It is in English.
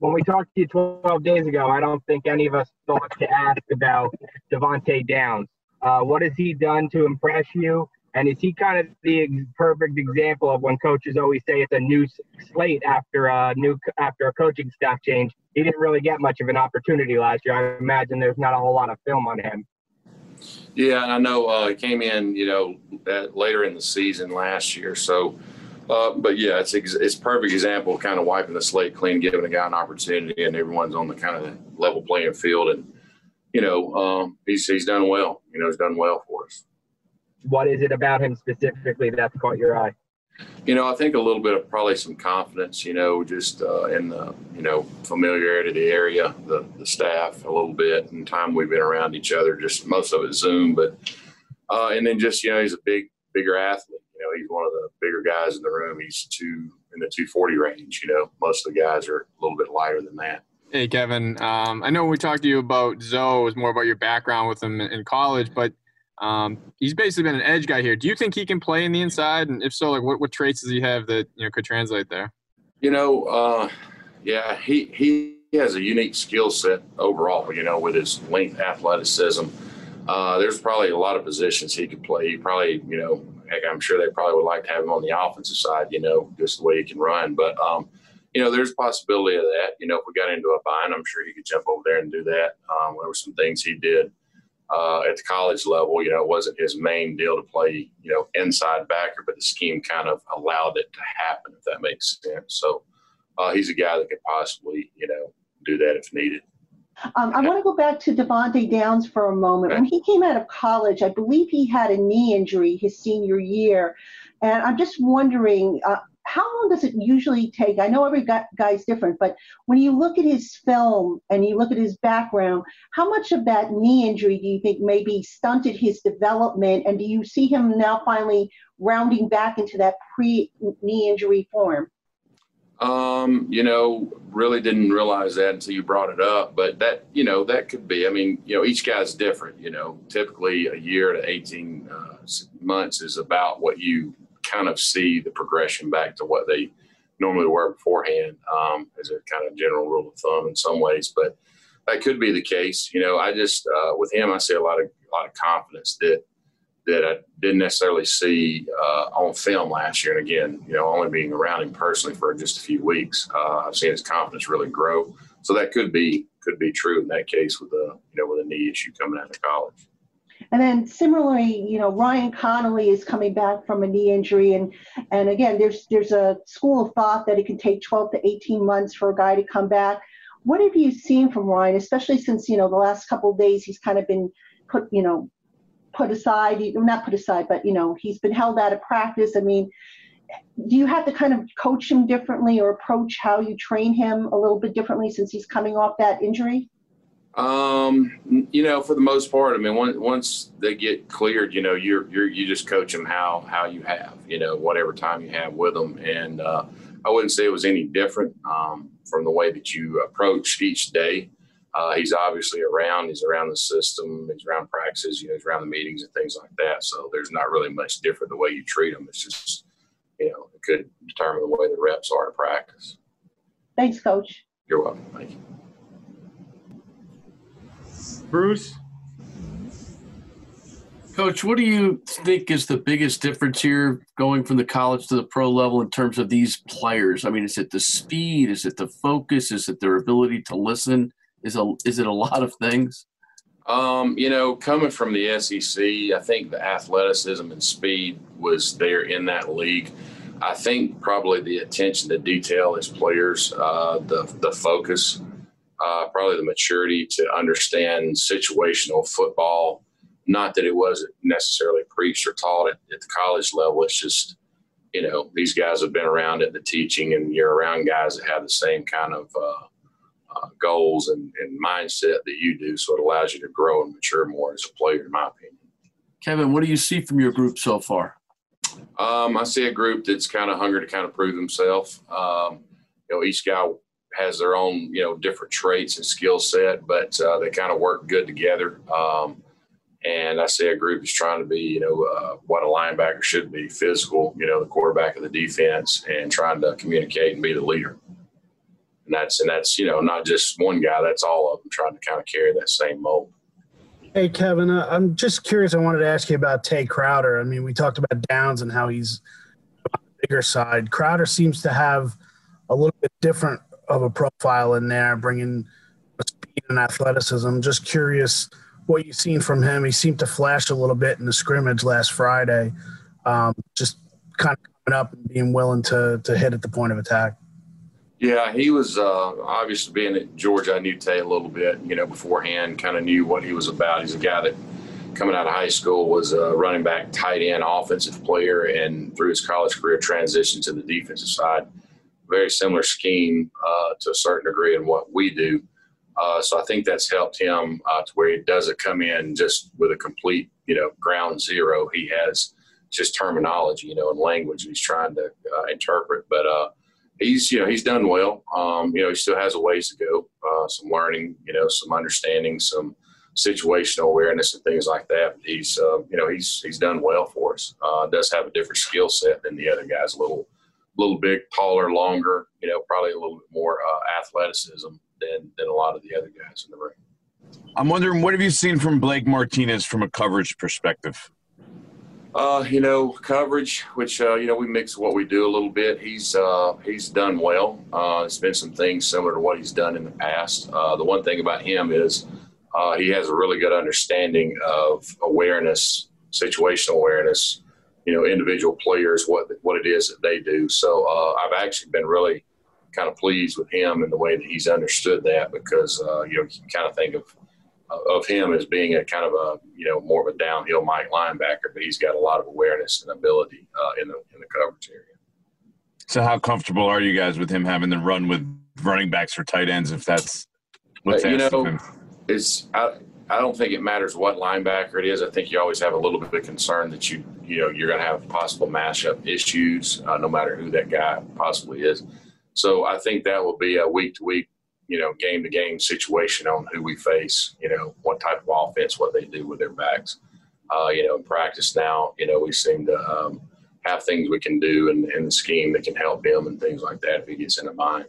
when we talked to you 12 days ago, I don't think any of us thought to ask about Devante Downs. Uh, what has he done to impress you? And is he kind of the ex- perfect example of when coaches always say it's a new slate after a new after a coaching staff change? He didn't really get much of an opportunity last year. I imagine there's not a whole lot of film on him. Yeah, I know uh, he came in, you know, later in the season last year. So, uh, but yeah, it's it's perfect example of kind of wiping the slate clean, giving a guy an opportunity, and everyone's on the kind of level playing field. And you know, um, he's he's done well. You know, he's done well for us. What is it about him specifically that's caught your eye? You know, I think a little bit of probably some confidence, you know, just uh, in the, you know, familiarity of the area, the, the staff a little bit, and time we've been around each other, just most of it Zoom. But, uh, and then just, you know, he's a big, bigger athlete. He's one of the bigger guys in the room. He's two in the 240 range. You know, most of the guys are a little bit lighter than that. Hey, Kevin. Um, I know we talked to you about Zoe, it was more about your background with him in college, but um, he's basically been an edge guy here. Do you think he can play in the inside? And if so, like what, what traits does he have that you know could translate there? You know, uh, yeah, he he has a unique skill set overall. You know, with his length, athleticism. Uh, there's probably a lot of positions he could play. He probably, you know, heck, I'm sure they probably would like to have him on the offensive side. You know, just the way he can run. But um, you know, there's possibility of that. You know, if we got into a bind, I'm sure he could jump over there and do that. Um, there were some things he did uh, at the college level. You know, it wasn't his main deal to play, you know, inside backer, but the scheme kind of allowed it to happen, if that makes sense. So uh, he's a guy that could possibly, you know, do that if needed. Um, I want to go back to Devante Downs for a moment. When he came out of college, I believe he had a knee injury his senior year. And I'm just wondering, uh, how long does it usually take? I know every guy's different, but when you look at his film and you look at his background, how much of that knee injury do you think maybe stunted his development? And do you see him now finally rounding back into that pre knee injury form? Um, you know, really didn't realize that until you brought it up. But that, you know, that could be. I mean, you know, each guy's different. You know, typically a year to 18 uh, months is about what you kind of see the progression back to what they normally were beforehand um, as a kind of general rule of thumb in some ways. But that could be the case. You know, I just uh, with him, I see a lot of a lot of confidence that that I didn't necessarily see uh, on film last year. And again, you know, only being around him personally for just a few weeks, uh, I've seen his confidence really grow. So that could be could be true in that case with a you know with a knee issue coming out of college. And then similarly, you know, Ryan Connelly is coming back from a knee injury, and and again, there's there's a school of thought that it can take 12 to 18 months for a guy to come back. What have you seen from Ryan, especially since you know the last couple of days he's kind of been put, you know, put aside, not put aside, but you know he's been held out of practice. I mean, do you have to kind of coach him differently or approach how you train him a little bit differently since he's coming off that injury? Um, you know, for the most part, I mean, once once they get cleared, you know, you're you're you just coach them how how you have, you know, whatever time you have with them, and uh, I wouldn't say it was any different um, from the way that you approach each day. Uh, he's obviously around. He's around the system. He's around practices. You know, he's around the meetings and things like that. So there's not really much different the way you treat him. It's just, you know, it could determine the way the reps are in practice. Thanks, Coach. You're welcome. Thank you. Bruce? Coach, what do you think is the biggest difference here going from the college to the pro level in terms of these players? I mean, is it the speed? Is it the focus? Is it their ability to listen? Is a is it a lot of things? Um, you know, coming from the SEC, I think the athleticism and speed was there in that league. I think probably the attention to detail as players, uh, the the focus uh, probably the maturity to understand situational football. Not that it wasn't necessarily preached or taught at, at the college level. It's just, you know, these guys have been around at the teaching, and you're around guys that have the same kind of uh, uh, goals and, and mindset that you do. So it allows you to grow and mature more as a player, in my opinion. Kevin, what do you see from your group so far? Um, I see a group that's kind of hungry to kind of prove themselves. Um, you know, each guy has their own you know different traits and skill set, but uh, they kind of work good together. Um, and I see a group that's trying to be you know uh, what a linebacker should be: physical, you know, the quarterback of the defense, and trying to communicate and be the leader. And that's and that's you know not just one guy. That's all of them trying to kind of carry that same mold. Hey, Kevin, uh, I'm just curious. I wanted to ask you about Tae Crowder. I mean, we talked about Downs and how he's on the bigger side. Crowder seems to have a little bit different of a profile in there, bringing speed and athleticism. Just curious what you've seen from him. He seemed to flash a little bit in the scrimmage last Friday. Um, just kind of coming up and being willing to to hit at the point of attack. Yeah, he was uh, obviously being at Georgia. I knew Tae a little bit, you know, beforehand. Kind of knew what he was about. He's a guy that coming out of high school was a running back, tight end, offensive player, and through his college career transitioned to the defensive side. Very similar scheme uh, to a certain degree in what we do. Uh, so I think that's helped him uh, to where he doesn't come in just with a complete, you know, ground zero. He has just terminology, you know, and language he's trying to uh, interpret. But uh, he's you know he's done well. Um, you know he still has a ways to go, uh, some learning, you know, some understanding, some situational awareness and things like that. But he's uh, you know he's he's done well for us. Uh, does have a different skill set than the other guys. A little little big, taller, longer. You know, probably a little bit more uh, athleticism than than a lot of the other guys in the ring. I'm wondering what have you seen from Blake Martinez from a coverage perspective? Uh, you know, coverage, which uh, you know we mix what we do a little bit. He's uh, he's done well. Uh, it's been some things similar to what he's done in the past. Uh, the one thing about him is uh, he has a really good understanding of awareness, situational awareness. You know, individual players, what what it is that they do. So uh, I've actually been really kind of pleased with him and the way that he's understood that because uh, you know you kind of think of of him as being a kind of a you know more of a downhill Mike linebacker, but he's got a lot of awareness and ability uh, in the in the coverage area. So, how comfortable are you guys with him having to run with running backs or tight ends if that's what's you know? It's I, I don't think it matters what linebacker it is. I think you always have a little bit of concern that you you know you're going to have possible mashup issues, uh, no matter who that guy possibly is. So I think that will be a week to week, you know, game to game situation on who we face. You know, what type of offense, what they do with their backs. Uh, you know, in practice now, you know, we seem to um, have things we can do in the scheme that can help him and things like that if he gets in a bind.